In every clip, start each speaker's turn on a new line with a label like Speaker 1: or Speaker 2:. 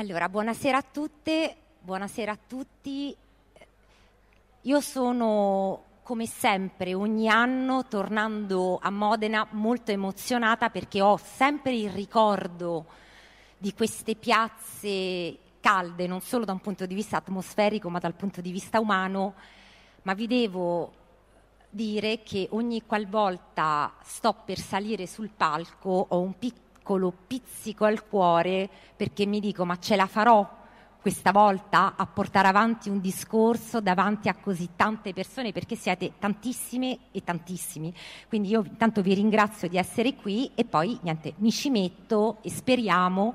Speaker 1: Allora, buonasera a tutte, buonasera a tutti. Io sono come sempre ogni anno tornando a Modena molto emozionata perché ho sempre il ricordo di queste piazze calde, non solo da un punto di vista atmosferico ma dal punto di vista umano, ma vi devo dire che ogni qualvolta sto per salire sul palco ho un piccolo pizzico al cuore perché mi dico ma ce la farò questa volta a portare avanti un discorso davanti a così tante persone perché siete tantissime e tantissimi. Quindi io intanto vi ringrazio di essere qui e poi niente, mi ci metto e speriamo,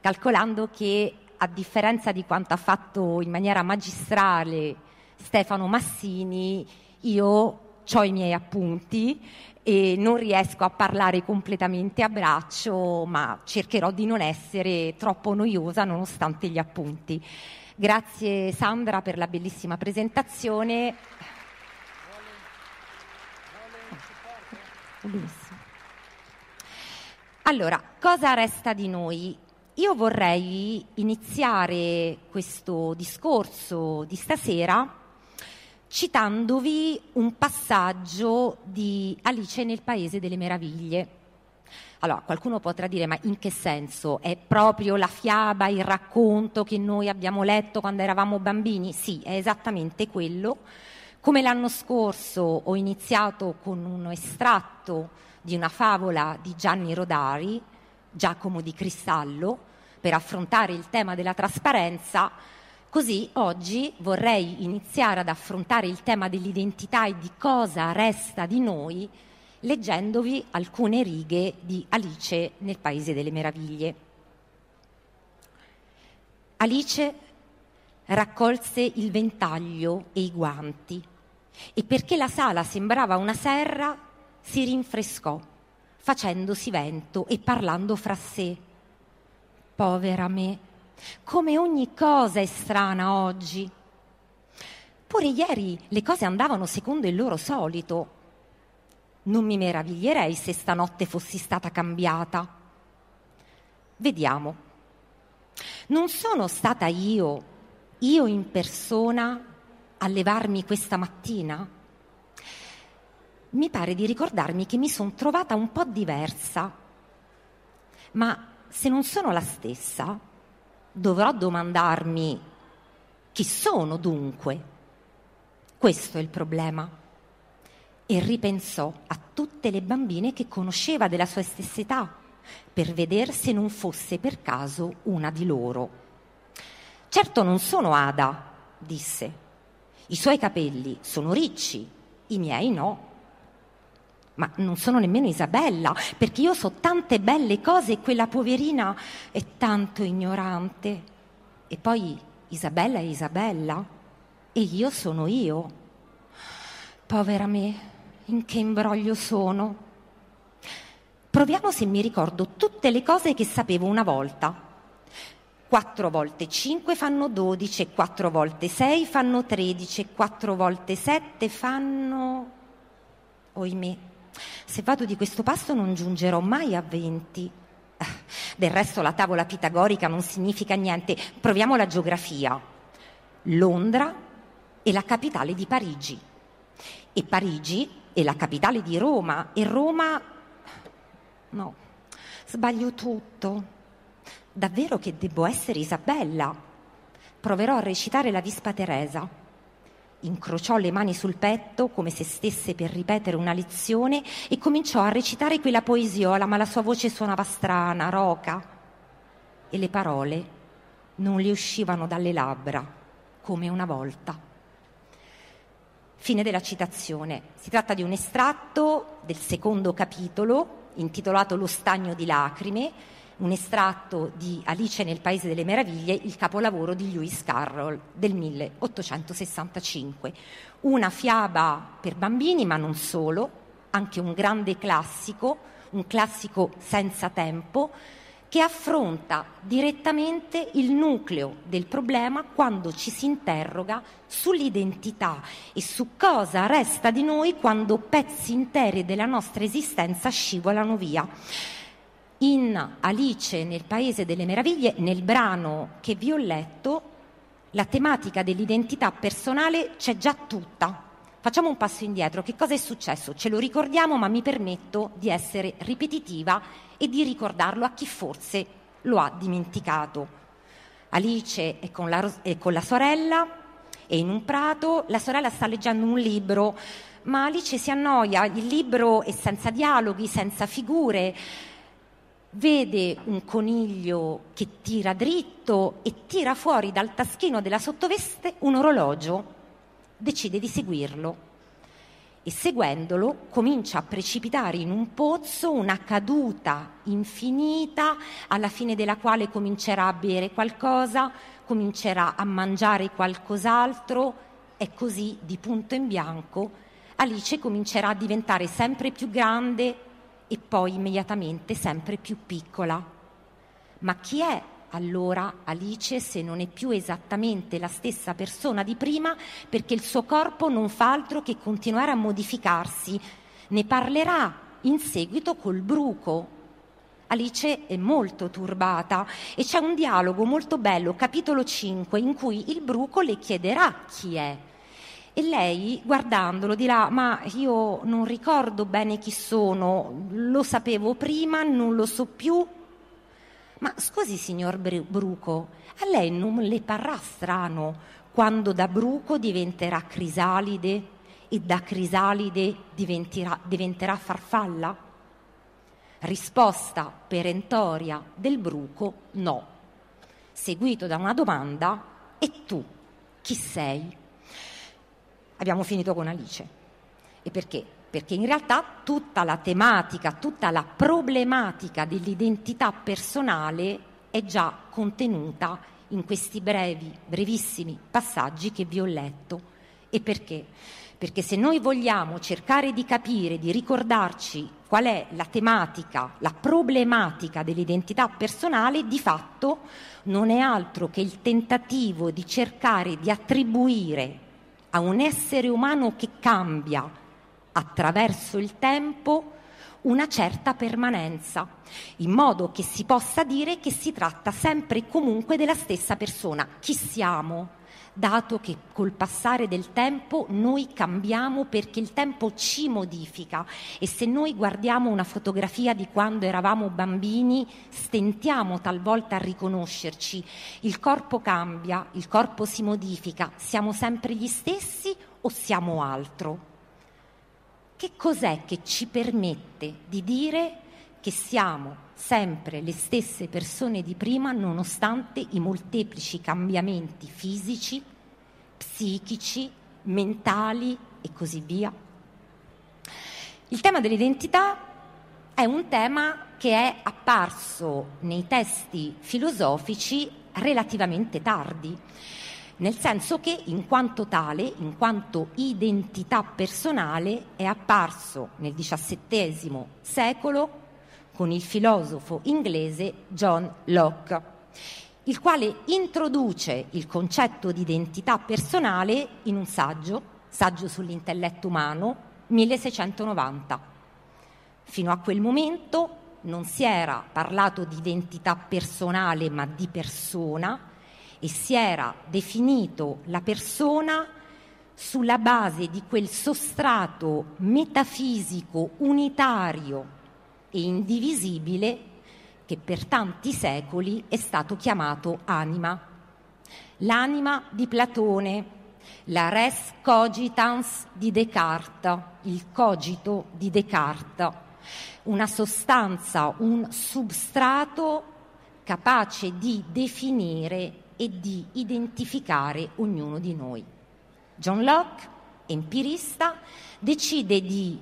Speaker 1: calcolando che a differenza di quanto ha fatto in maniera magistrale Stefano Massini, io ho i miei appunti e non riesco a parlare completamente a braccio, ma cercherò di non essere troppo noiosa nonostante gli appunti. Grazie Sandra per la bellissima presentazione. Allora, cosa resta di noi? Io vorrei iniziare questo discorso di stasera citandovi un passaggio di Alice nel Paese delle Meraviglie. Allora, qualcuno potrà dire, ma in che senso? È proprio la fiaba, il racconto che noi abbiamo letto quando eravamo bambini? Sì, è esattamente quello. Come l'anno scorso ho iniziato con un estratto di una favola di Gianni Rodari, Giacomo di Cristallo per affrontare il tema della trasparenza, così oggi vorrei iniziare ad affrontare il tema dell'identità e di cosa resta di noi leggendovi alcune righe di Alice nel Paese delle Meraviglie. Alice raccolse il ventaglio e i guanti e perché la sala sembrava una serra si rinfrescò facendosi vento e parlando fra sé. Povera me, come ogni cosa è strana oggi. Pure ieri le cose andavano secondo il loro solito. Non mi meraviglierei se stanotte fossi stata cambiata. Vediamo. Non sono stata io, io in persona, a levarmi questa mattina? mi pare di ricordarmi che mi sono trovata un po' diversa. Ma se non sono la stessa, dovrò domandarmi chi sono dunque. Questo è il problema. E ripensò a tutte le bambine che conosceva della sua stessa età, per vedere se non fosse per caso una di loro. Certo non sono Ada, disse. I suoi capelli sono ricci, i miei no ma non sono nemmeno Isabella, perché io so tante belle cose e quella poverina è tanto ignorante. E poi Isabella è Isabella e io sono io. Povera me, in che imbroglio sono. Proviamo se mi ricordo tutte le cose che sapevo una volta. 4 volte 5 fanno 12, 4 volte 6 fanno 13, 4 volte 7 fanno... Oimè, se vado di questo passo non giungerò mai a 20. Del resto la tavola pitagorica non significa niente. Proviamo la geografia. Londra è la capitale di Parigi e Parigi è la capitale di Roma e Roma... No, sbaglio tutto. Davvero che devo essere Isabella. Proverò a recitare la Vispa Teresa incrociò le mani sul petto come se stesse per ripetere una lezione e cominciò a recitare quella poesiola, ma la sua voce suonava strana, roca e le parole non le uscivano dalle labbra come una volta. Fine della citazione. Si tratta di un estratto del secondo capitolo intitolato Lo stagno di lacrime un estratto di Alice nel Paese delle Meraviglie, il capolavoro di Lewis Carroll del 1865. Una fiaba per bambini, ma non solo, anche un grande classico, un classico senza tempo, che affronta direttamente il nucleo del problema quando ci si interroga sull'identità e su cosa resta di noi quando pezzi interi della nostra esistenza scivolano via. In Alice nel Paese delle Meraviglie, nel brano che vi ho letto, la tematica dell'identità personale c'è già tutta. Facciamo un passo indietro, che cosa è successo? Ce lo ricordiamo, ma mi permetto di essere ripetitiva e di ricordarlo a chi forse lo ha dimenticato. Alice è con la, è con la sorella e in un prato la sorella sta leggendo un libro, ma Alice si annoia, il libro è senza dialoghi, senza figure vede un coniglio che tira dritto e tira fuori dal taschino della sottoveste un orologio. Decide di seguirlo e seguendolo comincia a precipitare in un pozzo una caduta infinita alla fine della quale comincerà a bere qualcosa, comincerà a mangiare qualcos'altro e così di punto in bianco Alice comincerà a diventare sempre più grande e poi immediatamente sempre più piccola. Ma chi è allora Alice se non è più esattamente la stessa persona di prima perché il suo corpo non fa altro che continuare a modificarsi? Ne parlerà in seguito col bruco. Alice è molto turbata e c'è un dialogo molto bello, capitolo 5, in cui il bruco le chiederà chi è e lei, guardandolo, dirà: Ma io non ricordo bene chi sono, lo sapevo prima, non lo so più. Ma scusi, signor Bruco, a lei non le parrà strano quando da Bruco diventerà Crisalide e da Crisalide diventerà, diventerà farfalla? Risposta perentoria del Bruco: no. Seguito da una domanda: E tu chi sei? Abbiamo finito con Alice. E perché? Perché in realtà tutta la tematica, tutta la problematica dell'identità personale è già contenuta in questi brevi, brevissimi passaggi che vi ho letto. E perché? Perché se noi vogliamo cercare di capire, di ricordarci qual è la tematica, la problematica dell'identità personale, di fatto non è altro che il tentativo di cercare di attribuire a un essere umano che cambia attraverso il tempo una certa permanenza, in modo che si possa dire che si tratta sempre e comunque della stessa persona. Chi siamo? Dato che col passare del tempo noi cambiamo perché il tempo ci modifica. E se noi guardiamo una fotografia di quando eravamo bambini stentiamo talvolta a riconoscerci, il corpo cambia, il corpo si modifica, siamo sempre gli stessi o siamo altro? Che cos'è che ci permette di dire che siamo sempre le stesse persone di prima nonostante i molteplici cambiamenti fisici, psichici, mentali e così via. Il tema dell'identità è un tema che è apparso nei testi filosofici relativamente tardi, nel senso che in quanto tale, in quanto identità personale, è apparso nel XVII secolo con il filosofo inglese John Locke, il quale introduce il concetto di identità personale in un saggio, saggio sull'intelletto umano, 1690. Fino a quel momento non si era parlato di identità personale ma di persona e si era definito la persona sulla base di quel sostrato metafisico unitario e indivisibile che per tanti secoli è stato chiamato anima. L'anima di Platone, la res cogitans di Descartes, il cogito di Descartes, una sostanza, un substrato capace di definire e di identificare ognuno di noi. John Locke, empirista, decide di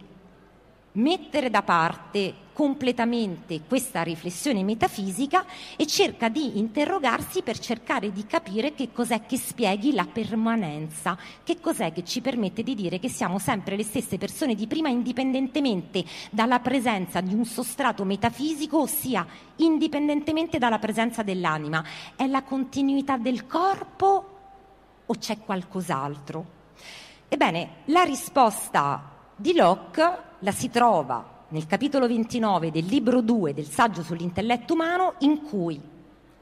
Speaker 1: mettere da parte completamente questa riflessione metafisica e cerca di interrogarsi per cercare di capire che cos'è che spieghi la permanenza, che cos'è che ci permette di dire che siamo sempre le stesse persone di prima indipendentemente dalla presenza di un sostrato metafisico, ossia indipendentemente dalla presenza dell'anima. È la continuità del corpo o c'è qualcos'altro? Ebbene, la risposta di Locke la si trova nel capitolo 29 del libro 2 del saggio sull'intelletto umano in cui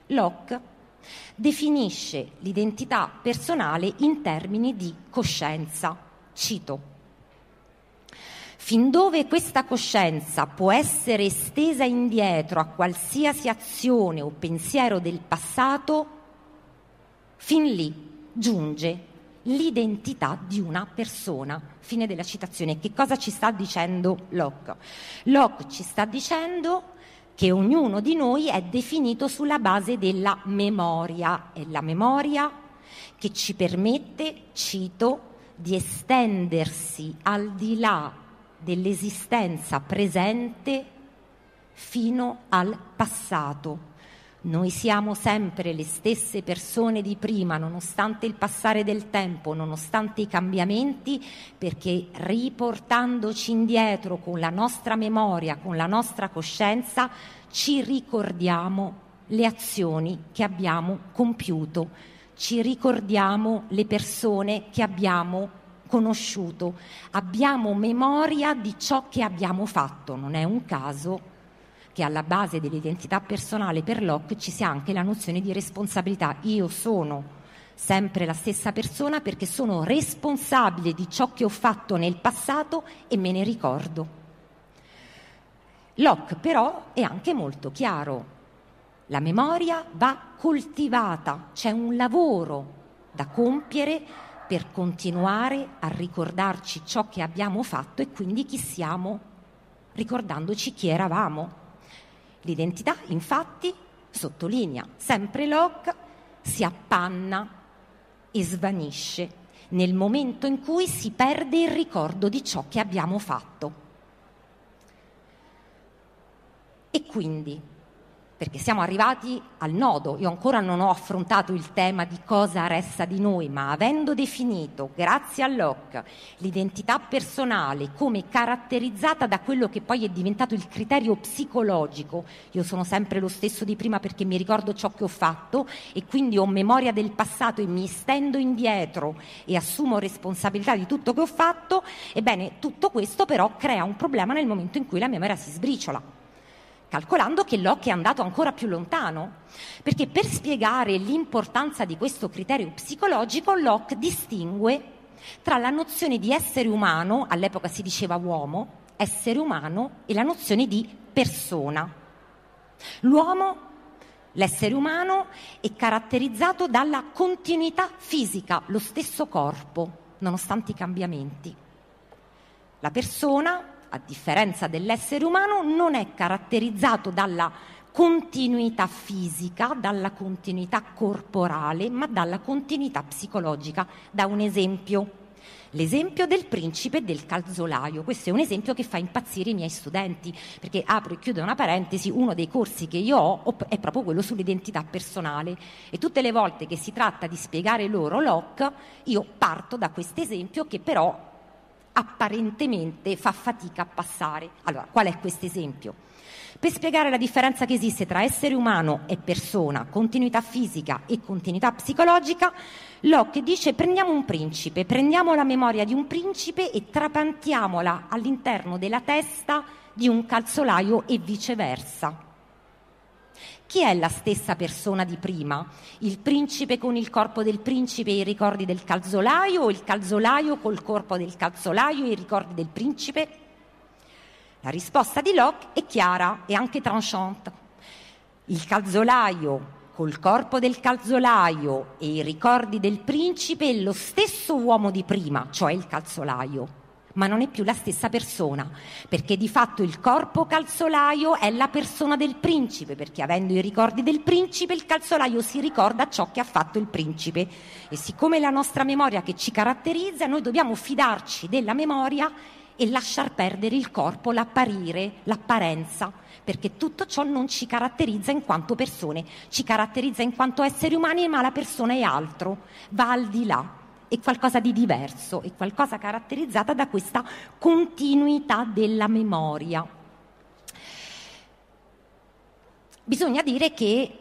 Speaker 1: Locke definisce l'identità personale in termini di coscienza. Cito. Fin dove questa coscienza può essere estesa indietro a qualsiasi azione o pensiero del passato, fin lì giunge l'identità di una persona. Fine della citazione. Che cosa ci sta dicendo Locke? Locke ci sta dicendo che ognuno di noi è definito sulla base della memoria. È la memoria che ci permette, cito, di estendersi al di là dell'esistenza presente fino al passato. Noi siamo sempre le stesse persone di prima, nonostante il passare del tempo, nonostante i cambiamenti, perché riportandoci indietro con la nostra memoria, con la nostra coscienza, ci ricordiamo le azioni che abbiamo compiuto, ci ricordiamo le persone che abbiamo conosciuto, abbiamo memoria di ciò che abbiamo fatto, non è un caso che alla base dell'identità personale per Locke ci sia anche la nozione di responsabilità. Io sono sempre la stessa persona perché sono responsabile di ciò che ho fatto nel passato e me ne ricordo. Locke però è anche molto chiaro. La memoria va coltivata, c'è un lavoro da compiere per continuare a ricordarci ciò che abbiamo fatto e quindi chi siamo, ricordandoci chi eravamo. L'identità, infatti, sottolinea sempre Locke, si appanna e svanisce nel momento in cui si perde il ricordo di ciò che abbiamo fatto. E quindi perché siamo arrivati al nodo. Io ancora non ho affrontato il tema di cosa resta di noi, ma avendo definito, grazie a Locke, l'identità personale come caratterizzata da quello che poi è diventato il criterio psicologico, io sono sempre lo stesso di prima perché mi ricordo ciò che ho fatto e quindi ho memoria del passato e mi stendo indietro e assumo responsabilità di tutto che ho fatto, ebbene tutto questo però crea un problema nel momento in cui la memoria si sbriciola calcolando che Locke è andato ancora più lontano, perché per spiegare l'importanza di questo criterio psicologico Locke distingue tra la nozione di essere umano, all'epoca si diceva uomo, essere umano e la nozione di persona. L'uomo, l'essere umano, è caratterizzato dalla continuità fisica, lo stesso corpo, nonostante i cambiamenti. La persona a differenza dell'essere umano, non è caratterizzato dalla continuità fisica, dalla continuità corporale, ma dalla continuità psicologica. Da un esempio. L'esempio del principe del calzolaio. Questo è un esempio che fa impazzire i miei studenti, perché apro e chiudo una parentesi, uno dei corsi che io ho è proprio quello sull'identità personale e tutte le volte che si tratta di spiegare loro Locke, io parto da questo esempio che però apparentemente fa fatica a passare. Allora, qual è questo esempio? Per spiegare la differenza che esiste tra essere umano e persona, continuità fisica e continuità psicologica, Locke dice prendiamo un principe, prendiamo la memoria di un principe e trapantiamola all'interno della testa di un calzolaio e viceversa. Chi è la stessa persona di prima? Il principe con il corpo del principe e i ricordi del calzolaio o il calzolaio col corpo del calzolaio e i ricordi del principe? La risposta di Locke è chiara e anche tranchante. Il calzolaio col corpo del calzolaio e i ricordi del principe è lo stesso uomo di prima, cioè il calzolaio ma non è più la stessa persona, perché di fatto il corpo calzolaio è la persona del principe, perché avendo i ricordi del principe il calzolaio si ricorda ciò che ha fatto il principe. E siccome è la nostra memoria che ci caratterizza, noi dobbiamo fidarci della memoria e lasciar perdere il corpo, l'apparire, l'apparenza, perché tutto ciò non ci caratterizza in quanto persone, ci caratterizza in quanto esseri umani, ma la persona è altro, va al di là è qualcosa di diverso, è qualcosa caratterizzata da questa continuità della memoria. Bisogna dire che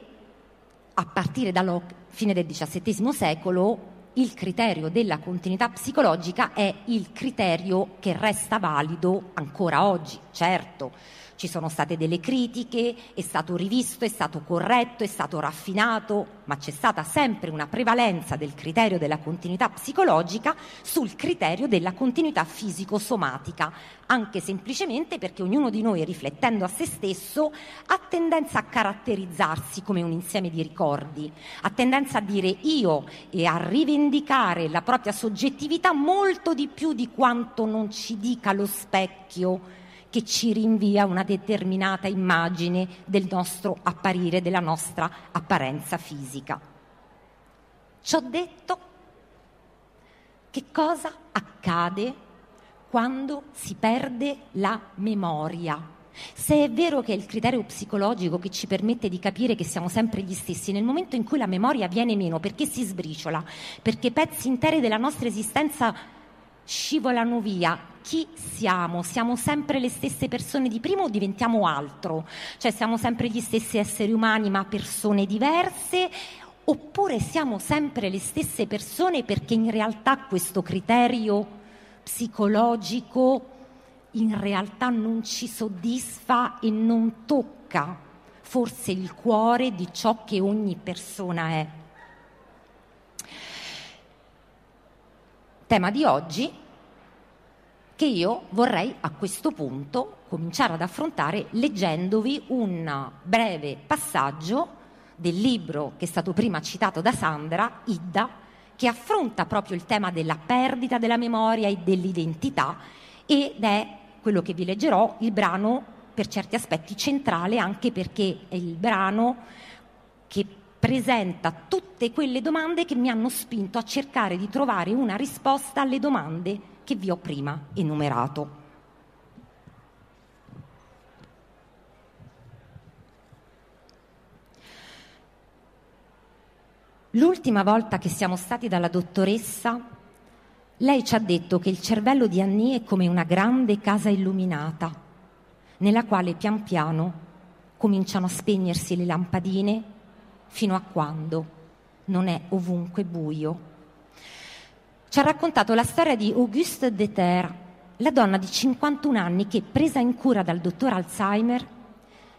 Speaker 1: a partire dalla fine del XVII secolo il criterio della continuità psicologica è il criterio che resta valido ancora oggi, certo ci sono state delle critiche, è stato rivisto, è stato corretto, è stato raffinato, ma c'è stata sempre una prevalenza del criterio della continuità psicologica sul criterio della continuità fisico-somatica, anche semplicemente perché ognuno di noi, riflettendo a se stesso, ha tendenza a caratterizzarsi come un insieme di ricordi, ha tendenza a dire io e a rivendicare la propria soggettività molto di più di quanto non ci dica lo specchio che ci rinvia una determinata immagine del nostro apparire, della nostra apparenza fisica. Ciò detto, che cosa accade quando si perde la memoria? Se è vero che è il criterio psicologico che ci permette di capire che siamo sempre gli stessi, nel momento in cui la memoria viene meno perché si sbriciola, perché pezzi interi della nostra esistenza scivolano via. Chi siamo? Siamo sempre le stesse persone di prima o diventiamo altro? Cioè siamo sempre gli stessi esseri umani ma persone diverse? Oppure siamo sempre le stesse persone perché in realtà questo criterio psicologico in realtà non ci soddisfa e non tocca forse il cuore di ciò che ogni persona è? Tema di oggi che io vorrei a questo punto cominciare ad affrontare leggendovi un breve passaggio del libro che è stato prima citato da Sandra, Idda, che affronta proprio il tema della perdita della memoria e dell'identità ed è quello che vi leggerò, il brano per certi aspetti centrale anche perché è il brano che presenta tutte quelle domande che mi hanno spinto a cercare di trovare una risposta alle domande che vi ho prima enumerato. L'ultima volta che siamo stati dalla dottoressa, lei ci ha detto che il cervello di Annie è come una grande casa illuminata, nella quale pian piano cominciano a spegnersi le lampadine fino a quando non è ovunque buio. Ci ha raccontato la storia di Auguste Deter, la donna di 51 anni che, presa in cura dal dottor Alzheimer,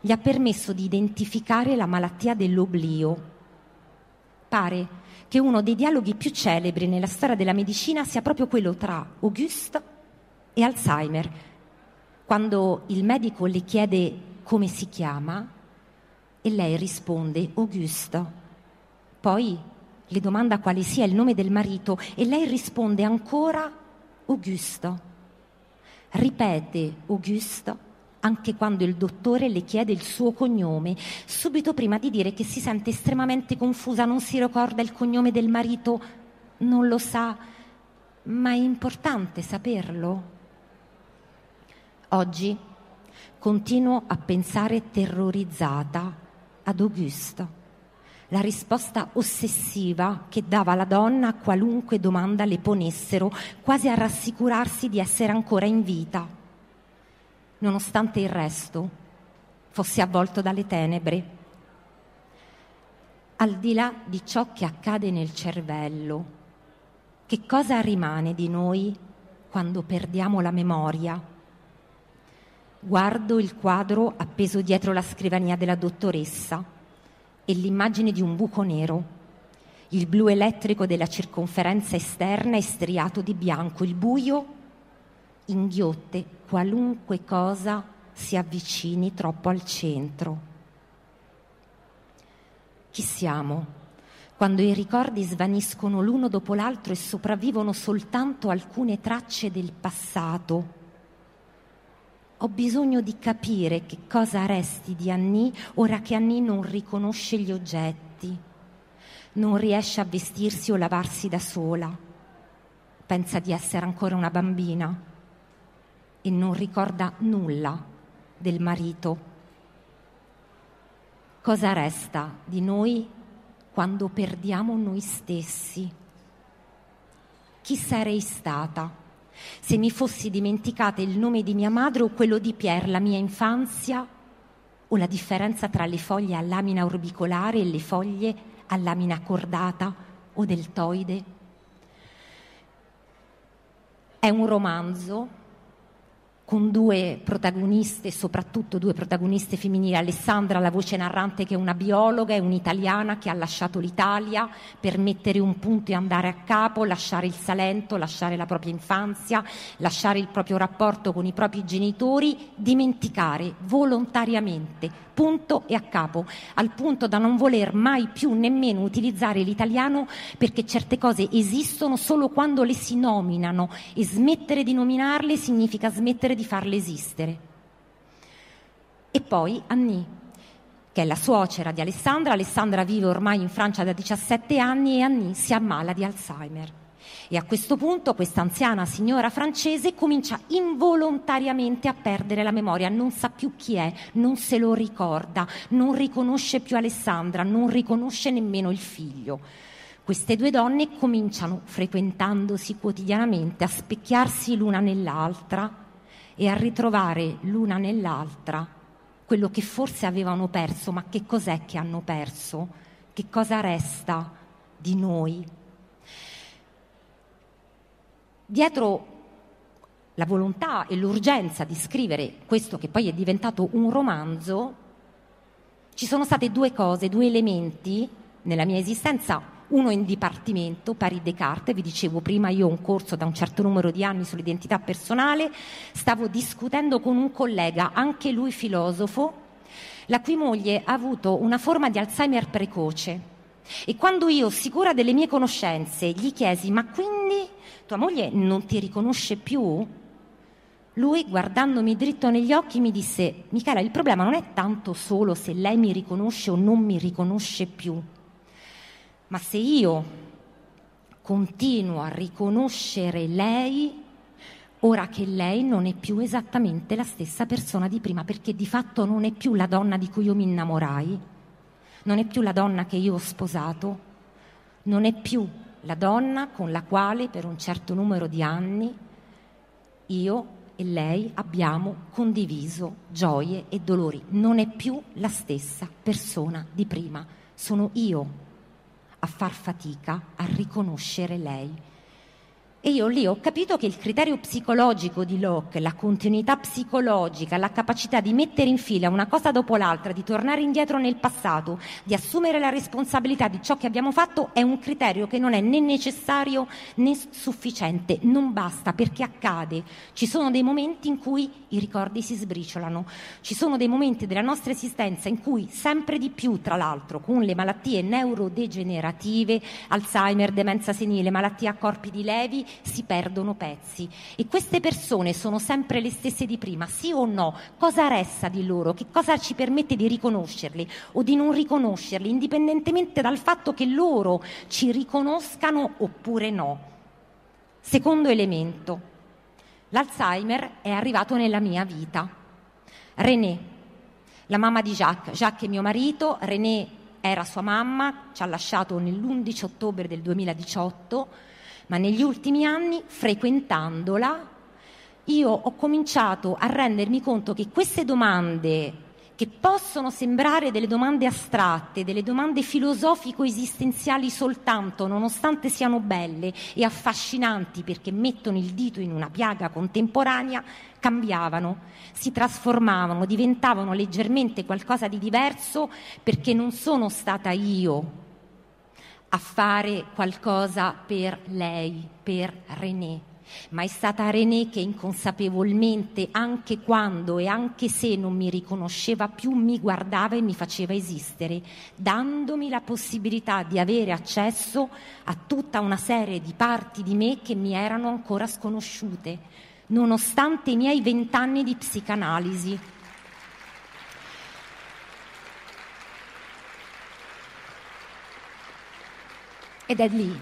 Speaker 1: gli ha permesso di identificare la malattia dell'oblio. Pare che uno dei dialoghi più celebri nella storia della medicina sia proprio quello tra Auguste e Alzheimer, quando il medico le chiede come si chiama e lei risponde Augusto. Poi le domanda quale sia il nome del marito e lei risponde ancora Augusto. Ripete Augusto anche quando il dottore le chiede il suo cognome, subito prima di dire che si sente estremamente confusa, non si ricorda il cognome del marito, non lo sa, ma è importante saperlo. Oggi continuo a pensare terrorizzata ad Augusto, la risposta ossessiva che dava la donna a qualunque domanda le ponessero, quasi a rassicurarsi di essere ancora in vita, nonostante il resto fosse avvolto dalle tenebre. Al di là di ciò che accade nel cervello, che cosa rimane di noi quando perdiamo la memoria? Guardo il quadro appeso dietro la scrivania della dottoressa e l'immagine di un buco nero. Il blu elettrico della circonferenza esterna è striato di bianco, il buio inghiotte qualunque cosa si avvicini troppo al centro. Chi siamo? Quando i ricordi svaniscono l'uno dopo l'altro e sopravvivono soltanto alcune tracce del passato ho bisogno di capire che cosa resti di Annie ora che Annie non riconosce gli oggetti, non riesce a vestirsi o lavarsi da sola, pensa di essere ancora una bambina e non ricorda nulla del marito. Cosa resta di noi quando perdiamo noi stessi? Chi sarei stata? Se mi fossi dimenticata il nome di mia madre o quello di Pier, la mia infanzia, o la differenza tra le foglie a lamina orbicolare e le foglie a lamina cordata o deltoide. È un romanzo con due protagoniste, soprattutto due protagoniste femminili, Alessandra, la voce narrante che è una biologa e un'italiana che ha lasciato l'Italia per mettere un punto e andare a capo, lasciare il Salento, lasciare la propria infanzia, lasciare il proprio rapporto con i propri genitori, dimenticare volontariamente punto e a capo, al punto da non voler mai più nemmeno utilizzare l'italiano perché certe cose esistono solo quando le si nominano e smettere di nominarle significa smettere di farle esistere. E poi Annie, che è la suocera di Alessandra. Alessandra vive ormai in Francia da 17 anni e Annie si ammala di Alzheimer. E a questo punto questa anziana signora francese comincia involontariamente a perdere la memoria, non sa più chi è, non se lo ricorda, non riconosce più Alessandra, non riconosce nemmeno il figlio. Queste due donne cominciano, frequentandosi quotidianamente, a specchiarsi l'una nell'altra e a ritrovare l'una nell'altra quello che forse avevano perso, ma che cos'è che hanno perso? Che cosa resta di noi? Dietro la volontà e l'urgenza di scrivere questo che poi è diventato un romanzo, ci sono state due cose, due elementi nella mia esistenza, uno in dipartimento, Paris Descartes, vi dicevo prima io ho un corso da un certo numero di anni sull'identità personale, stavo discutendo con un collega, anche lui filosofo, la cui moglie ha avuto una forma di Alzheimer precoce. E quando io, sicura delle mie conoscenze, gli chiesi ma quindi tua moglie non ti riconosce più? Lui, guardandomi dritto negli occhi, mi disse, Michela, il problema non è tanto solo se lei mi riconosce o non mi riconosce più, ma se io continuo a riconoscere lei, ora che lei non è più esattamente la stessa persona di prima, perché di fatto non è più la donna di cui io mi innamorai, non è più la donna che io ho sposato, non è più la donna con la quale per un certo numero di anni io e lei abbiamo condiviso gioie e dolori. Non è più la stessa persona di prima, sono io a far fatica a riconoscere lei. E io lì ho capito che il criterio psicologico di Locke, la continuità psicologica, la capacità di mettere in fila una cosa dopo l'altra, di tornare indietro nel passato, di assumere la responsabilità di ciò che abbiamo fatto, è un criterio che non è né necessario né sufficiente, non basta perché accade. Ci sono dei momenti in cui i ricordi si sbriciolano, ci sono dei momenti della nostra esistenza in cui sempre di più, tra l'altro, con le malattie neurodegenerative, Alzheimer, demenza senile, malattie a corpi di levi, si perdono pezzi. E queste persone sono sempre le stesse di prima, sì o no? Cosa resta di loro? Che cosa ci permette di riconoscerli o di non riconoscerli, indipendentemente dal fatto che loro ci riconoscano oppure no? Secondo elemento, l'Alzheimer è arrivato nella mia vita. René, la mamma di Jacques, Jacques è mio marito, René era sua mamma, ci ha lasciato nell'11 ottobre del 2018 ma negli ultimi anni, frequentandola, io ho cominciato a rendermi conto che queste domande, che possono sembrare delle domande astratte, delle domande filosofico-esistenziali soltanto, nonostante siano belle e affascinanti perché mettono il dito in una piaga contemporanea, cambiavano, si trasformavano, diventavano leggermente qualcosa di diverso perché non sono stata io a fare qualcosa per lei, per René. Ma è stata René che inconsapevolmente, anche quando e anche se non mi riconosceva più, mi guardava e mi faceva esistere, dandomi la possibilità di avere accesso a tutta una serie di parti di me che mi erano ancora sconosciute, nonostante i miei vent'anni di psicanalisi. Ed è lì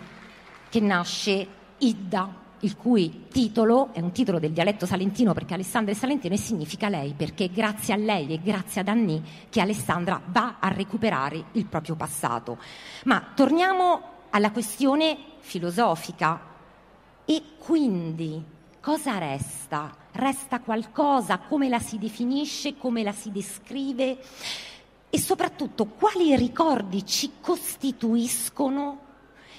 Speaker 1: che nasce Idda, il cui titolo è un titolo del dialetto salentino perché Alessandra è salentino e significa lei, perché è grazie a lei e grazie ad Anni che Alessandra va a recuperare il proprio passato. Ma torniamo alla questione filosofica. E quindi cosa resta? Resta qualcosa? Come la si definisce? Come la si descrive? E soprattutto quali ricordi ci costituiscono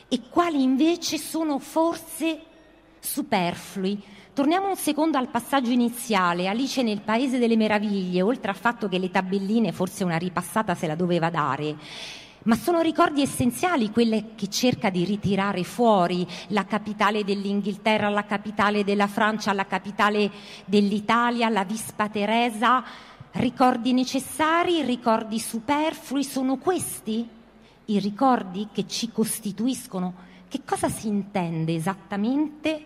Speaker 1: e quali invece sono forse superflui. Torniamo un secondo al passaggio iniziale. Alice nel Paese delle Meraviglie, oltre al fatto che le tabelline forse una ripassata se la doveva dare, ma sono ricordi essenziali quelle che cerca di ritirare fuori la capitale dell'Inghilterra, la capitale della Francia, la capitale dell'Italia, la Vispa Teresa. Ricordi necessari, ricordi superflui, sono questi i ricordi che ci costituiscono? Che cosa si intende esattamente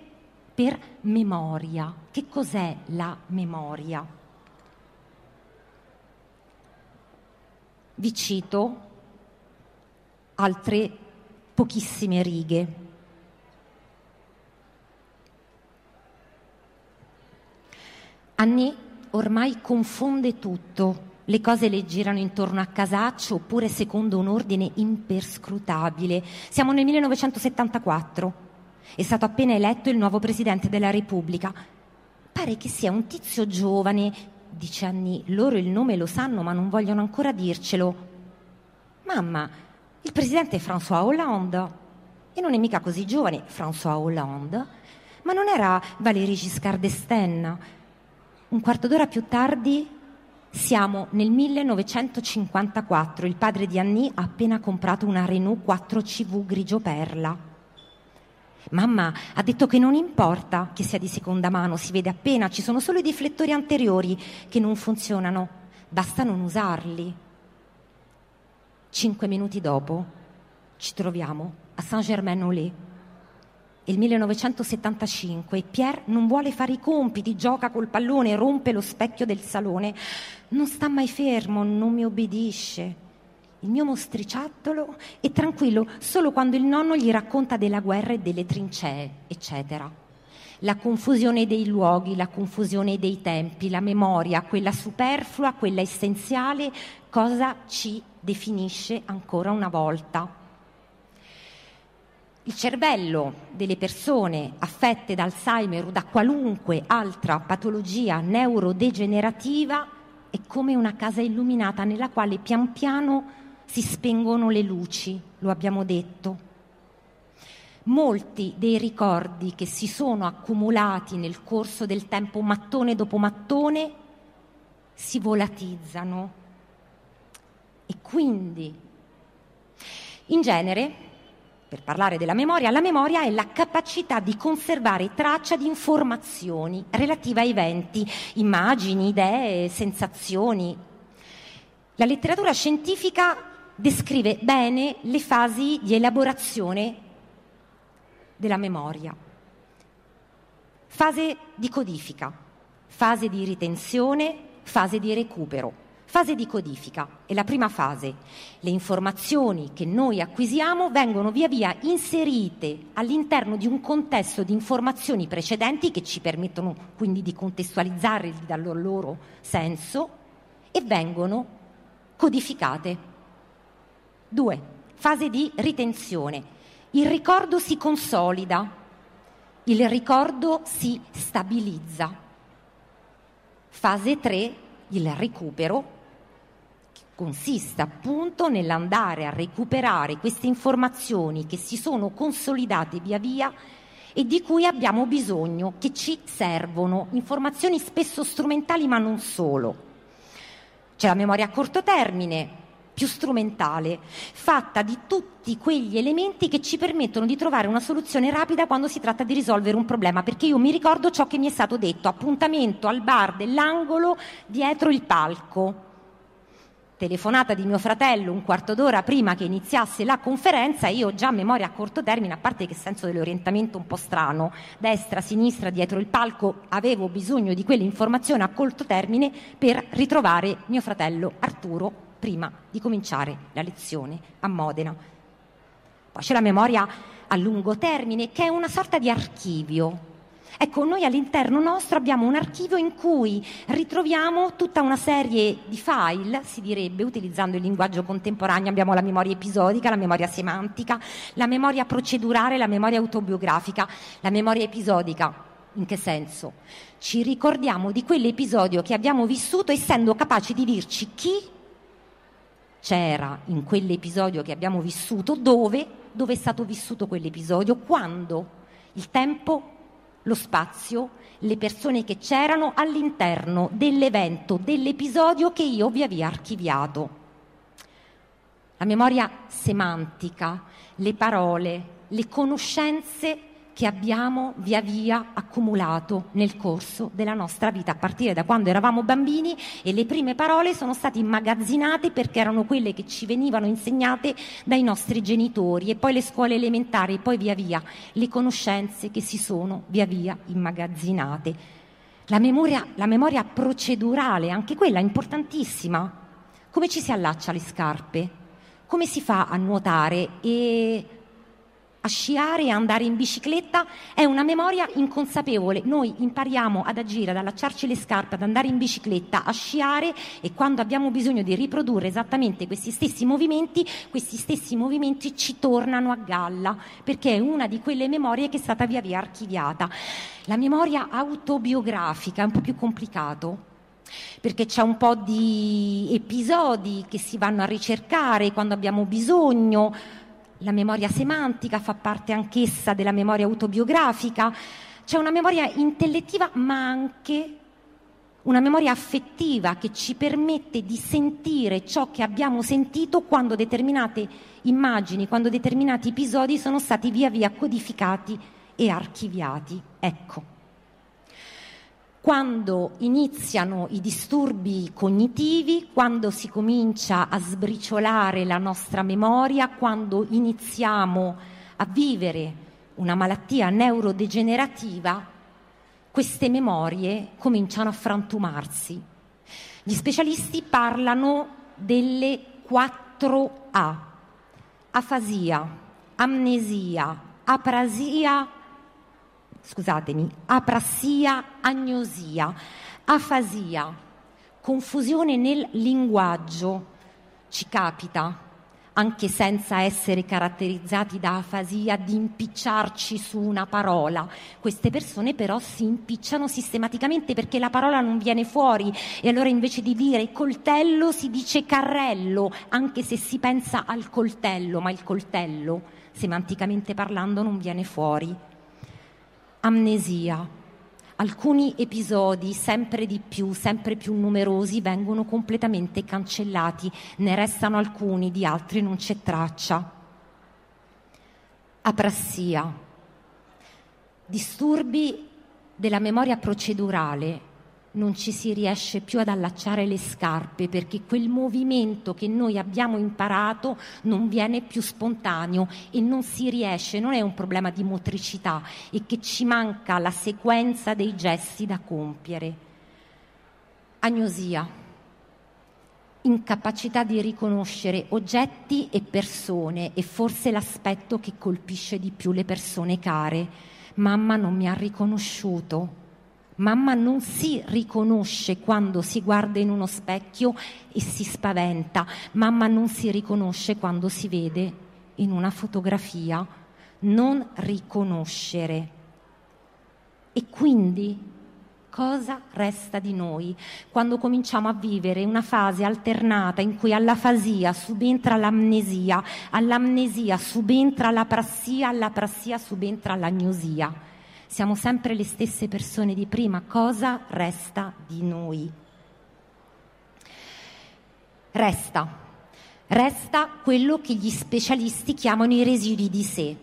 Speaker 1: per memoria? Che cos'è la memoria? Vi cito altre pochissime righe. Anni ormai confonde tutto, le cose le girano intorno a casaccio oppure secondo un ordine imperscrutabile. Siamo nel 1974, è stato appena eletto il nuovo Presidente della Repubblica. Pare che sia un tizio giovane, dice Anni, loro il nome lo sanno ma non vogliono ancora dircelo. Mamma, il presidente è François Hollande. E non è mica così giovane, François Hollande. Ma non era Valéry Giscard d'Estaing. Un quarto d'ora più tardi siamo nel 1954. Il padre di Annie ha appena comprato una Renault 4CV grigio perla. Mamma ha detto che non importa che sia di seconda mano, si vede appena, ci sono solo i riflettori anteriori che non funzionano, basta non usarli. Cinque minuti dopo ci troviamo a Saint-Germain-en-Laye. Il 1975 e Pierre non vuole fare i compiti, gioca col pallone, rompe lo specchio del salone. Non sta mai fermo, non mi obbedisce. Il mio mostriciattolo è tranquillo solo quando il nonno gli racconta della guerra e delle trincee, eccetera. La confusione dei luoghi, la confusione dei tempi, la memoria, quella superflua, quella essenziale, cosa ci definisce ancora una volta. Il cervello delle persone affette da Alzheimer o da qualunque altra patologia neurodegenerativa è come una casa illuminata nella quale pian piano si spengono le luci, lo abbiamo detto. Molti dei ricordi che si sono accumulati nel corso del tempo mattone dopo mattone si volatizzano e quindi, in genere, per parlare della memoria, la memoria è la capacità di conservare traccia di informazioni relative a eventi, immagini, idee, sensazioni. La letteratura scientifica descrive bene le fasi di elaborazione della memoria. Fase di codifica, fase di ritenzione, fase di recupero. Fase di codifica è la prima fase. Le informazioni che noi acquisiamo vengono via via inserite all'interno di un contesto di informazioni precedenti che ci permettono quindi di contestualizzare dal loro senso e vengono codificate. Due, fase di ritenzione. Il ricordo si consolida, il ricordo si stabilizza. Fase 3, il recupero consiste appunto nell'andare a recuperare queste informazioni che si sono consolidate via via e di cui abbiamo bisogno, che ci servono, informazioni spesso strumentali ma non solo. C'è la memoria a corto termine, più strumentale, fatta di tutti quegli elementi che ci permettono di trovare una soluzione rapida quando si tratta di risolvere un problema, perché io mi ricordo ciò che mi è stato detto, appuntamento al bar dell'angolo dietro il palco telefonata di mio fratello un quarto d'ora prima che iniziasse la conferenza, io già a memoria a corto termine, a parte che senso dell'orientamento un po' strano, destra, sinistra, dietro il palco, avevo bisogno di quelle informazioni a corto termine per ritrovare mio fratello Arturo prima di cominciare la lezione a Modena. Poi c'è la memoria a lungo termine, che è una sorta di archivio Ecco, noi all'interno nostro abbiamo un archivio in cui ritroviamo tutta una serie di file, si direbbe, utilizzando il linguaggio contemporaneo, abbiamo la memoria episodica, la memoria semantica, la memoria procedurale, la memoria autobiografica. La memoria episodica, in che senso? Ci ricordiamo di quell'episodio che abbiamo vissuto essendo capaci di dirci chi c'era in quell'episodio che abbiamo vissuto, dove, dove è stato vissuto quell'episodio, quando, il tempo lo spazio, le persone che c'erano all'interno dell'evento, dell'episodio che io vi avevo archiviato. La memoria semantica, le parole, le conoscenze che abbiamo via via accumulato nel corso della nostra vita, a partire da quando eravamo bambini e le prime parole sono state immagazzinate perché erano quelle che ci venivano insegnate dai nostri genitori e poi le scuole elementari e poi via via le conoscenze che si sono via via immagazzinate. La memoria, la memoria procedurale, anche quella importantissima. Come ci si allaccia le scarpe? Come si fa a nuotare? E a sciare e andare in bicicletta è una memoria inconsapevole. Noi impariamo ad agire, ad allacciarci le scarpe, ad andare in bicicletta, a sciare e quando abbiamo bisogno di riprodurre esattamente questi stessi movimenti, questi stessi movimenti ci tornano a galla perché è una di quelle memorie che è stata via via archiviata. La memoria autobiografica è un po' più complicato perché c'è un po' di episodi che si vanno a ricercare quando abbiamo bisogno la memoria semantica fa parte anch'essa della memoria autobiografica, c'è una memoria intellettiva ma anche una memoria affettiva che ci permette di sentire ciò che abbiamo sentito quando determinate immagini, quando determinati episodi sono stati via via codificati e archiviati. Ecco quando iniziano i disturbi cognitivi, quando si comincia a sbriciolare la nostra memoria, quando iniziamo a vivere una malattia neurodegenerativa, queste memorie cominciano a frantumarsi. Gli specialisti parlano delle 4 A, afasia, amnesia, aprasia scusatemi, aprassia, agnosia, afasia, confusione nel linguaggio. Ci capita, anche senza essere caratterizzati da afasia, di impicciarci su una parola. Queste persone però si impicciano sistematicamente perché la parola non viene fuori e allora invece di dire coltello si dice carrello, anche se si pensa al coltello, ma il coltello, semanticamente parlando, non viene fuori amnesia. Alcuni episodi, sempre di più, sempre più numerosi, vengono completamente cancellati, ne restano alcuni, di altri non c'è traccia. Aprassia. Disturbi della memoria procedurale non ci si riesce più ad allacciare le scarpe perché quel movimento che noi abbiamo imparato non viene più spontaneo e non si riesce, non è un problema di motricità, è che ci manca la sequenza dei gesti da compiere. Agnosia, incapacità di riconoscere oggetti e persone e forse l'aspetto che colpisce di più le persone care. Mamma non mi ha riconosciuto Mamma non si riconosce quando si guarda in uno specchio e si spaventa. Mamma non si riconosce quando si vede in una fotografia. Non riconoscere. E quindi cosa resta di noi quando cominciamo a vivere una fase alternata in cui all'afasia subentra l'amnesia, all'amnesia subentra la prassia, alla prassia subentra l'agnosia? Siamo sempre le stesse persone di prima, cosa resta di noi? Resta, resta quello che gli specialisti chiamano i residui di sé.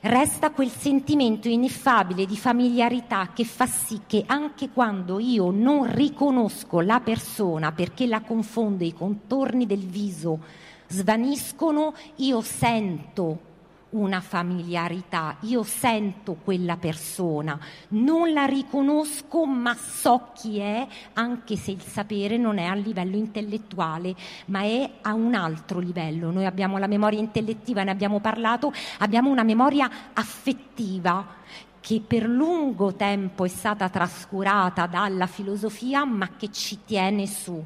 Speaker 1: Resta quel sentimento ineffabile di familiarità che fa sì che anche quando io non riconosco la persona perché la confondo, i contorni del viso svaniscono, io sento una familiarità, io sento quella persona, non la riconosco ma so chi è, anche se il sapere non è a livello intellettuale, ma è a un altro livello. Noi abbiamo la memoria intellettiva, ne abbiamo parlato, abbiamo una memoria affettiva che per lungo tempo è stata trascurata dalla filosofia, ma che ci tiene su.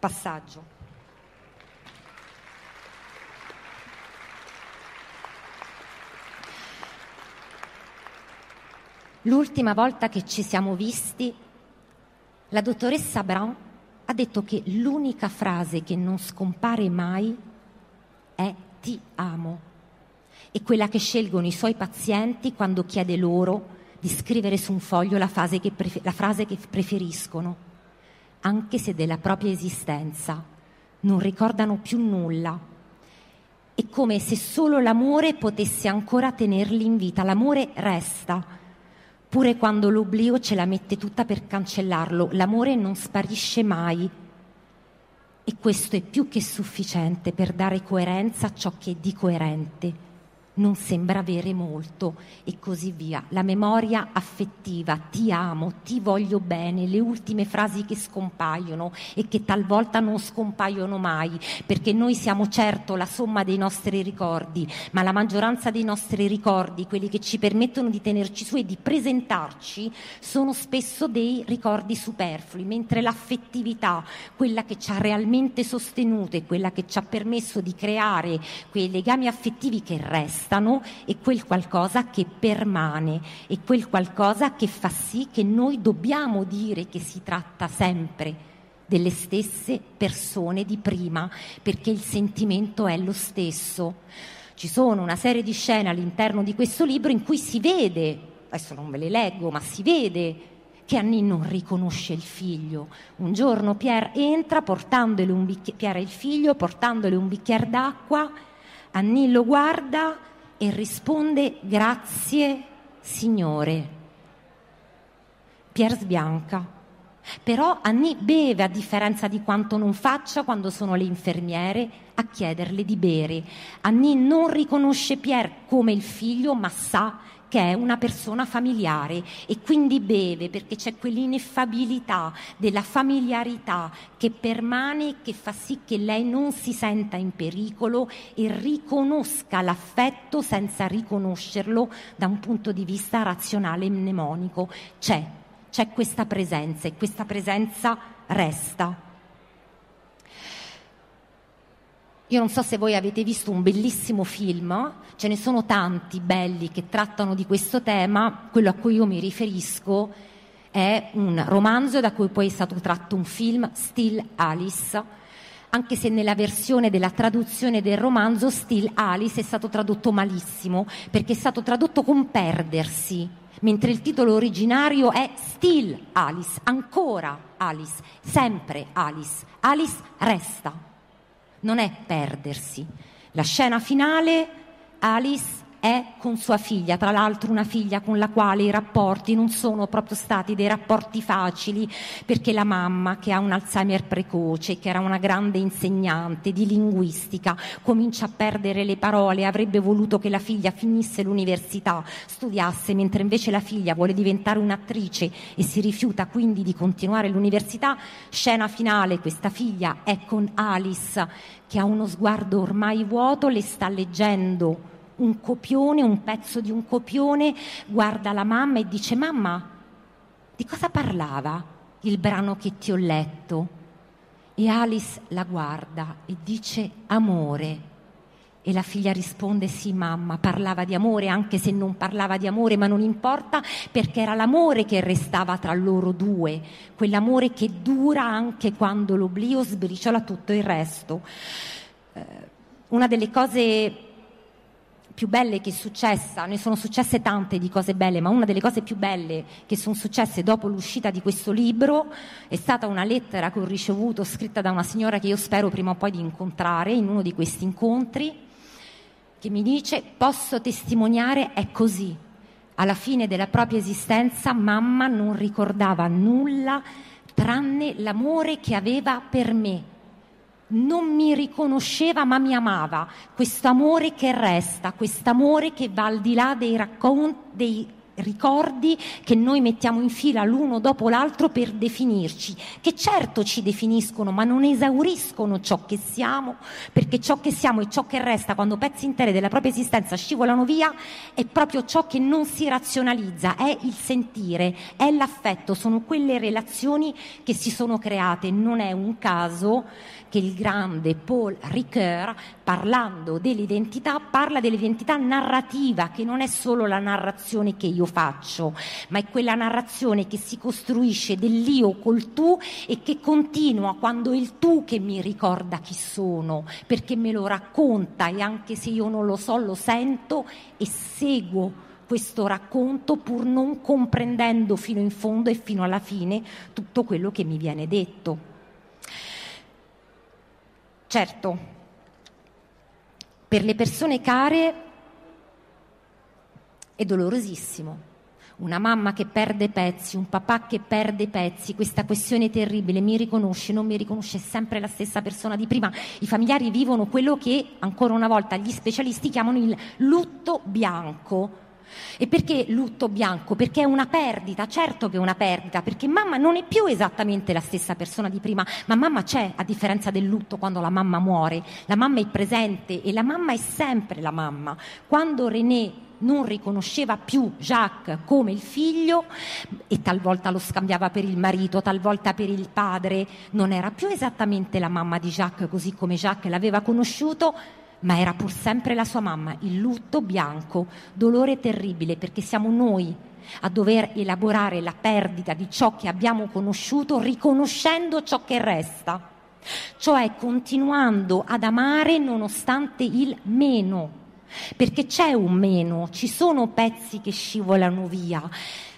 Speaker 1: Passaggio. L'ultima volta che ci siamo visti, la dottoressa Brown ha detto che l'unica frase che non scompare mai è ti amo. è quella che scelgono i suoi pazienti quando chiede loro di scrivere su un foglio la, che prefer- la frase che preferiscono, anche se della propria esistenza non ricordano più nulla. È come se solo l'amore potesse ancora tenerli in vita. L'amore resta, pure quando l'oblio ce la mette tutta per cancellarlo. L'amore non sparisce mai. E questo è più che sufficiente per dare coerenza a ciò che è di coerente non sembra avere molto e così via. La memoria affettiva, ti amo, ti voglio bene, le ultime frasi che scompaiono e che talvolta non scompaiono mai, perché noi siamo certo la somma dei nostri ricordi, ma la maggioranza dei nostri ricordi, quelli che ci permettono di tenerci su e di presentarci, sono spesso dei ricordi superflui, mentre l'affettività, quella che ci ha realmente sostenuto e quella che ci ha permesso di creare quei legami affettivi che restano, restano e quel qualcosa che permane e quel qualcosa che fa sì che noi dobbiamo dire che si tratta sempre delle stesse persone di prima, perché il sentimento è lo stesso. Ci sono una serie di scene all'interno di questo libro in cui si vede, adesso non ve le leggo, ma si vede che Annie non riconosce il figlio. Un giorno Pierre entra portandole un bicchiere, Pierre il figlio, portandole un bicchiere d'acqua, Annie lo guarda e risponde grazie Signore. Pier sbianca. Però Annie beve a differenza di quanto non faccia quando sono le infermiere a chiederle di bere. Annie non riconosce Pierre come il figlio, ma sa che è una persona familiare e quindi beve perché c'è quell'ineffabilità della familiarità che permane e che fa sì che lei non si senta in pericolo e riconosca l'affetto senza riconoscerlo da un punto di vista razionale e mnemonico. C'è, c'è questa presenza e questa presenza resta. Io non so se voi avete visto un bellissimo film, ce ne sono tanti belli che trattano di questo tema, quello a cui io mi riferisco è un romanzo da cui poi è stato tratto un film, Still Alice, anche se nella versione della traduzione del romanzo Still Alice è stato tradotto malissimo, perché è stato tradotto con perdersi, mentre il titolo originario è Still Alice, ancora Alice, sempre Alice, Alice resta non è perdersi. La scena finale, Alice è con sua figlia, tra l'altro una figlia con la quale i rapporti non sono proprio stati dei rapporti facili, perché la mamma, che ha un Alzheimer precoce, che era una grande insegnante di linguistica, comincia a perdere le parole, avrebbe voluto che la figlia finisse l'università, studiasse, mentre invece la figlia vuole diventare un'attrice e si rifiuta quindi di continuare l'università. Scena finale, questa figlia è con Alice, che ha uno sguardo ormai vuoto, le sta leggendo un copione, un pezzo di un copione, guarda la mamma e dice mamma, di cosa parlava il brano che ti ho letto? E Alice la guarda e dice amore. E la figlia risponde sì mamma, parlava di amore anche se non parlava di amore, ma non importa perché era l'amore che restava tra loro due, quell'amore che dura anche quando l'oblio sbriciola tutto il resto. Eh, una delle cose più belle che è successa, ne sono successe tante di cose belle, ma una delle cose più belle che sono successe dopo l'uscita di questo libro è stata una lettera che ho ricevuto scritta da una signora che io spero prima o poi di incontrare in uno di questi incontri, che mi dice posso testimoniare è così. Alla fine della propria esistenza mamma non ricordava nulla tranne l'amore che aveva per me non mi riconosceva ma mi amava, questo amore che resta, questo amore che va al di là dei racconti, dei ricordi che noi mettiamo in fila l'uno dopo l'altro per definirci, che certo ci definiscono, ma non esauriscono ciò che siamo, perché ciò che siamo e ciò che resta quando pezzi interi della propria esistenza scivolano via è proprio ciò che non si razionalizza, è il sentire, è l'affetto, sono quelle relazioni che si sono create, non è un caso che il grande Paul Ricoeur, parlando dell'identità, parla dell'identità narrativa, che non è solo la narrazione che io io faccio, ma è quella narrazione che si costruisce dell'io col tu e che continua quando è il tu che mi ricorda chi sono, perché me lo racconta e anche se io non lo so lo sento e seguo questo racconto pur non comprendendo fino in fondo e fino alla fine tutto quello che mi viene detto. Certo, per le persone care è dolorosissimo. Una mamma che perde pezzi, un papà che perde pezzi, questa questione terribile, mi riconosce, non mi riconosce, è sempre la stessa persona di prima. I familiari vivono quello che, ancora una volta, gli specialisti chiamano il lutto bianco e perché lutto bianco? Perché è una perdita, certo che è una perdita, perché mamma non è più esattamente la stessa persona di prima, ma mamma c'è, a differenza del lutto quando la mamma muore. La mamma è presente e la mamma è sempre la mamma. Quando René non riconosceva più Jacques come il figlio e talvolta lo scambiava per il marito, talvolta per il padre, non era più esattamente la mamma di Jacques così come Jacques l'aveva conosciuto, ma era pur sempre la sua mamma, il lutto bianco, dolore terribile, perché siamo noi a dover elaborare la perdita di ciò che abbiamo conosciuto riconoscendo ciò che resta, cioè continuando ad amare nonostante il meno, perché c'è un meno, ci sono pezzi che scivolano via,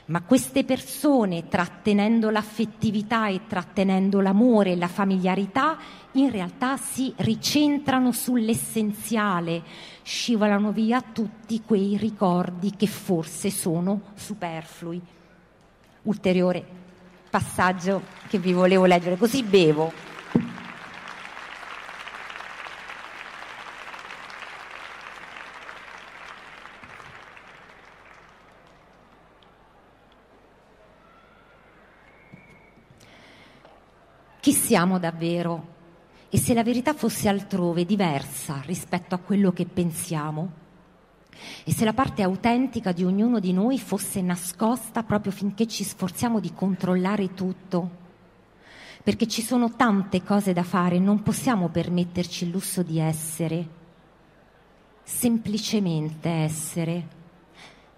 Speaker 1: ma queste persone, trattenendo l'affettività e trattenendo l'amore e la familiarità, in realtà si ricentrano sull'essenziale, scivolano via tutti quei ricordi che forse sono superflui. Ulteriore passaggio che vi volevo leggere, così bevo. Siamo davvero? E se la verità fosse altrove, diversa rispetto a quello che pensiamo? E se la parte autentica di ognuno di noi fosse nascosta proprio finché ci sforziamo di controllare tutto? Perché ci sono tante cose da fare, non possiamo permetterci il lusso di essere, semplicemente essere,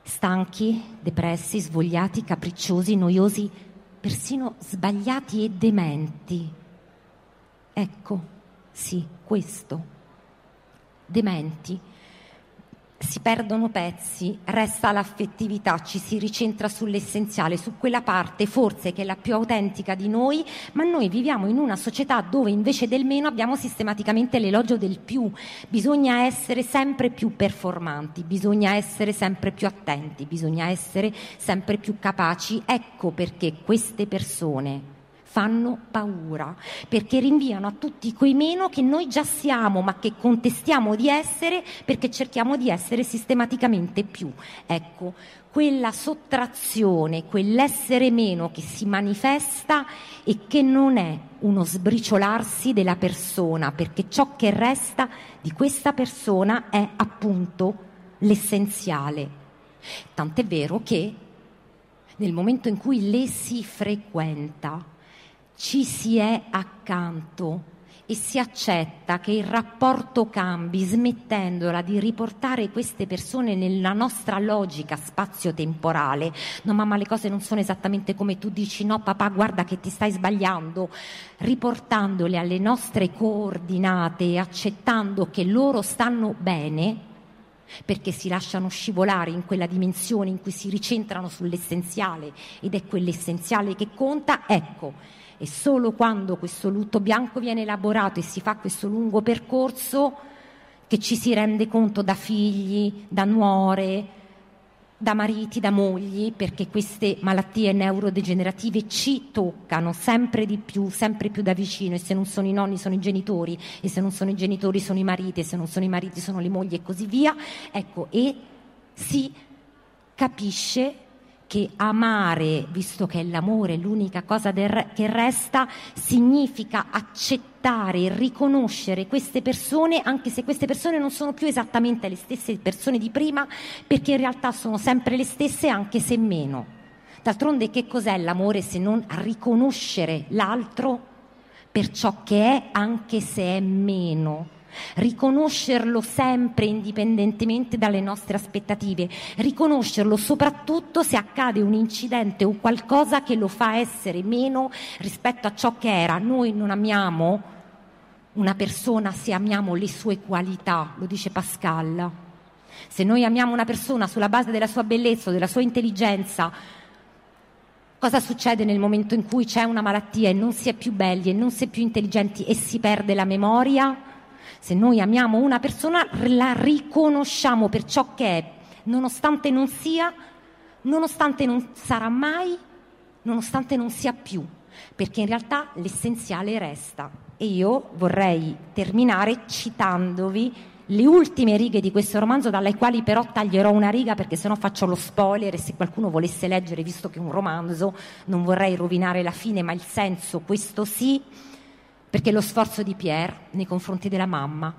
Speaker 1: stanchi, depressi, svogliati, capricciosi, noiosi, persino sbagliati e dementi. Ecco, sì, questo. Dementi. Si perdono pezzi, resta l'affettività, ci si ricentra sull'essenziale, su quella parte forse che è la più autentica di noi, ma noi viviamo in una società dove invece del meno abbiamo sistematicamente l'elogio del più. Bisogna essere sempre più performanti, bisogna essere sempre più attenti, bisogna essere sempre più capaci. Ecco perché queste persone fanno paura, perché rinviano a tutti quei meno che noi già siamo, ma che contestiamo di essere perché cerchiamo di essere sistematicamente più. Ecco, quella sottrazione, quell'essere meno che si manifesta e che non è uno sbriciolarsi della persona, perché ciò che resta di questa persona è appunto l'essenziale. Tant'è vero che nel momento in cui le si frequenta, ci si è accanto e si accetta che il rapporto cambi smettendola di riportare queste persone nella nostra logica spazio-temporale. No mamma le cose non sono esattamente come tu dici, no papà guarda che ti stai sbagliando, riportandole alle nostre coordinate e accettando che loro stanno bene perché si lasciano scivolare in quella dimensione in cui si ricentrano sull'essenziale ed è quell'essenziale che conta, ecco, e solo quando questo lutto bianco viene elaborato e si fa questo lungo percorso che ci si rende conto da figli, da nuore, da mariti, da mogli, perché queste malattie neurodegenerative ci toccano sempre di più, sempre più da vicino. E se non sono i nonni sono i genitori. E se non sono i genitori sono i mariti. E se non sono i mariti sono le mogli e così via. Ecco, e si capisce che amare, visto che è l'amore l'unica cosa del, che resta, significa accettare riconoscere queste persone, anche se queste persone non sono più esattamente le stesse persone di prima, perché in realtà sono sempre le stesse, anche se meno. D'altronde che cos'è l'amore se non riconoscere l'altro per ciò che è, anche se è meno? Riconoscerlo sempre indipendentemente dalle nostre aspettative, riconoscerlo soprattutto se accade un incidente o qualcosa che lo fa essere meno rispetto a ciò che era. Noi non amiamo una persona se amiamo le sue qualità, lo dice Pascal. Se noi amiamo una persona sulla base della sua bellezza o della sua intelligenza, cosa succede nel momento in cui c'è una malattia e non si è più belli e non si è più intelligenti e si perde la memoria? Se noi amiamo una persona, la riconosciamo per ciò che è, nonostante non sia, nonostante non sarà mai, nonostante non sia più, perché in realtà l'essenziale resta. E io vorrei terminare citandovi le ultime righe di questo romanzo, dalle quali però taglierò una riga perché sennò faccio lo spoiler e se qualcuno volesse leggere, visto che è un romanzo, non vorrei rovinare la fine, ma il senso, questo sì, perché lo sforzo di Pierre nei confronti della mamma,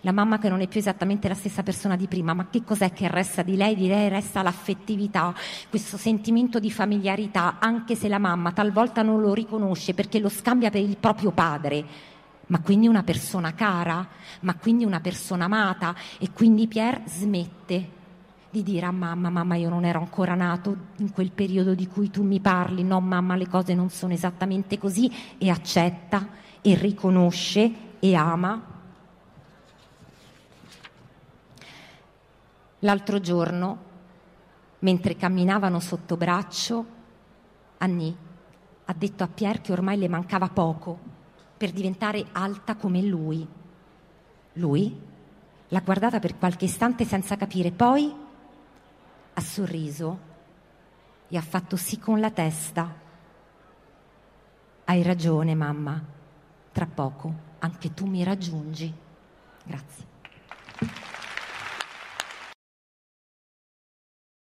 Speaker 1: la mamma che non è più esattamente la stessa persona di prima, ma che cos'è che resta di lei? Di lei resta l'affettività, questo sentimento di familiarità, anche se la mamma talvolta non lo riconosce perché lo scambia per il proprio padre, ma quindi una persona cara, ma quindi una persona amata e quindi Pierre smette di dire a mamma, mamma io non ero ancora nato in quel periodo di cui tu mi parli, no mamma le cose non sono esattamente così. E accetta e riconosce e ama. L'altro giorno, mentre camminavano sotto braccio, Annie ha detto a Pierre che ormai le mancava poco per diventare alta come lui. Lui l'ha guardata per qualche istante senza capire, poi ha sorriso e ha fatto sì con la testa. Hai ragione, mamma tra poco anche tu mi raggiungi. Grazie.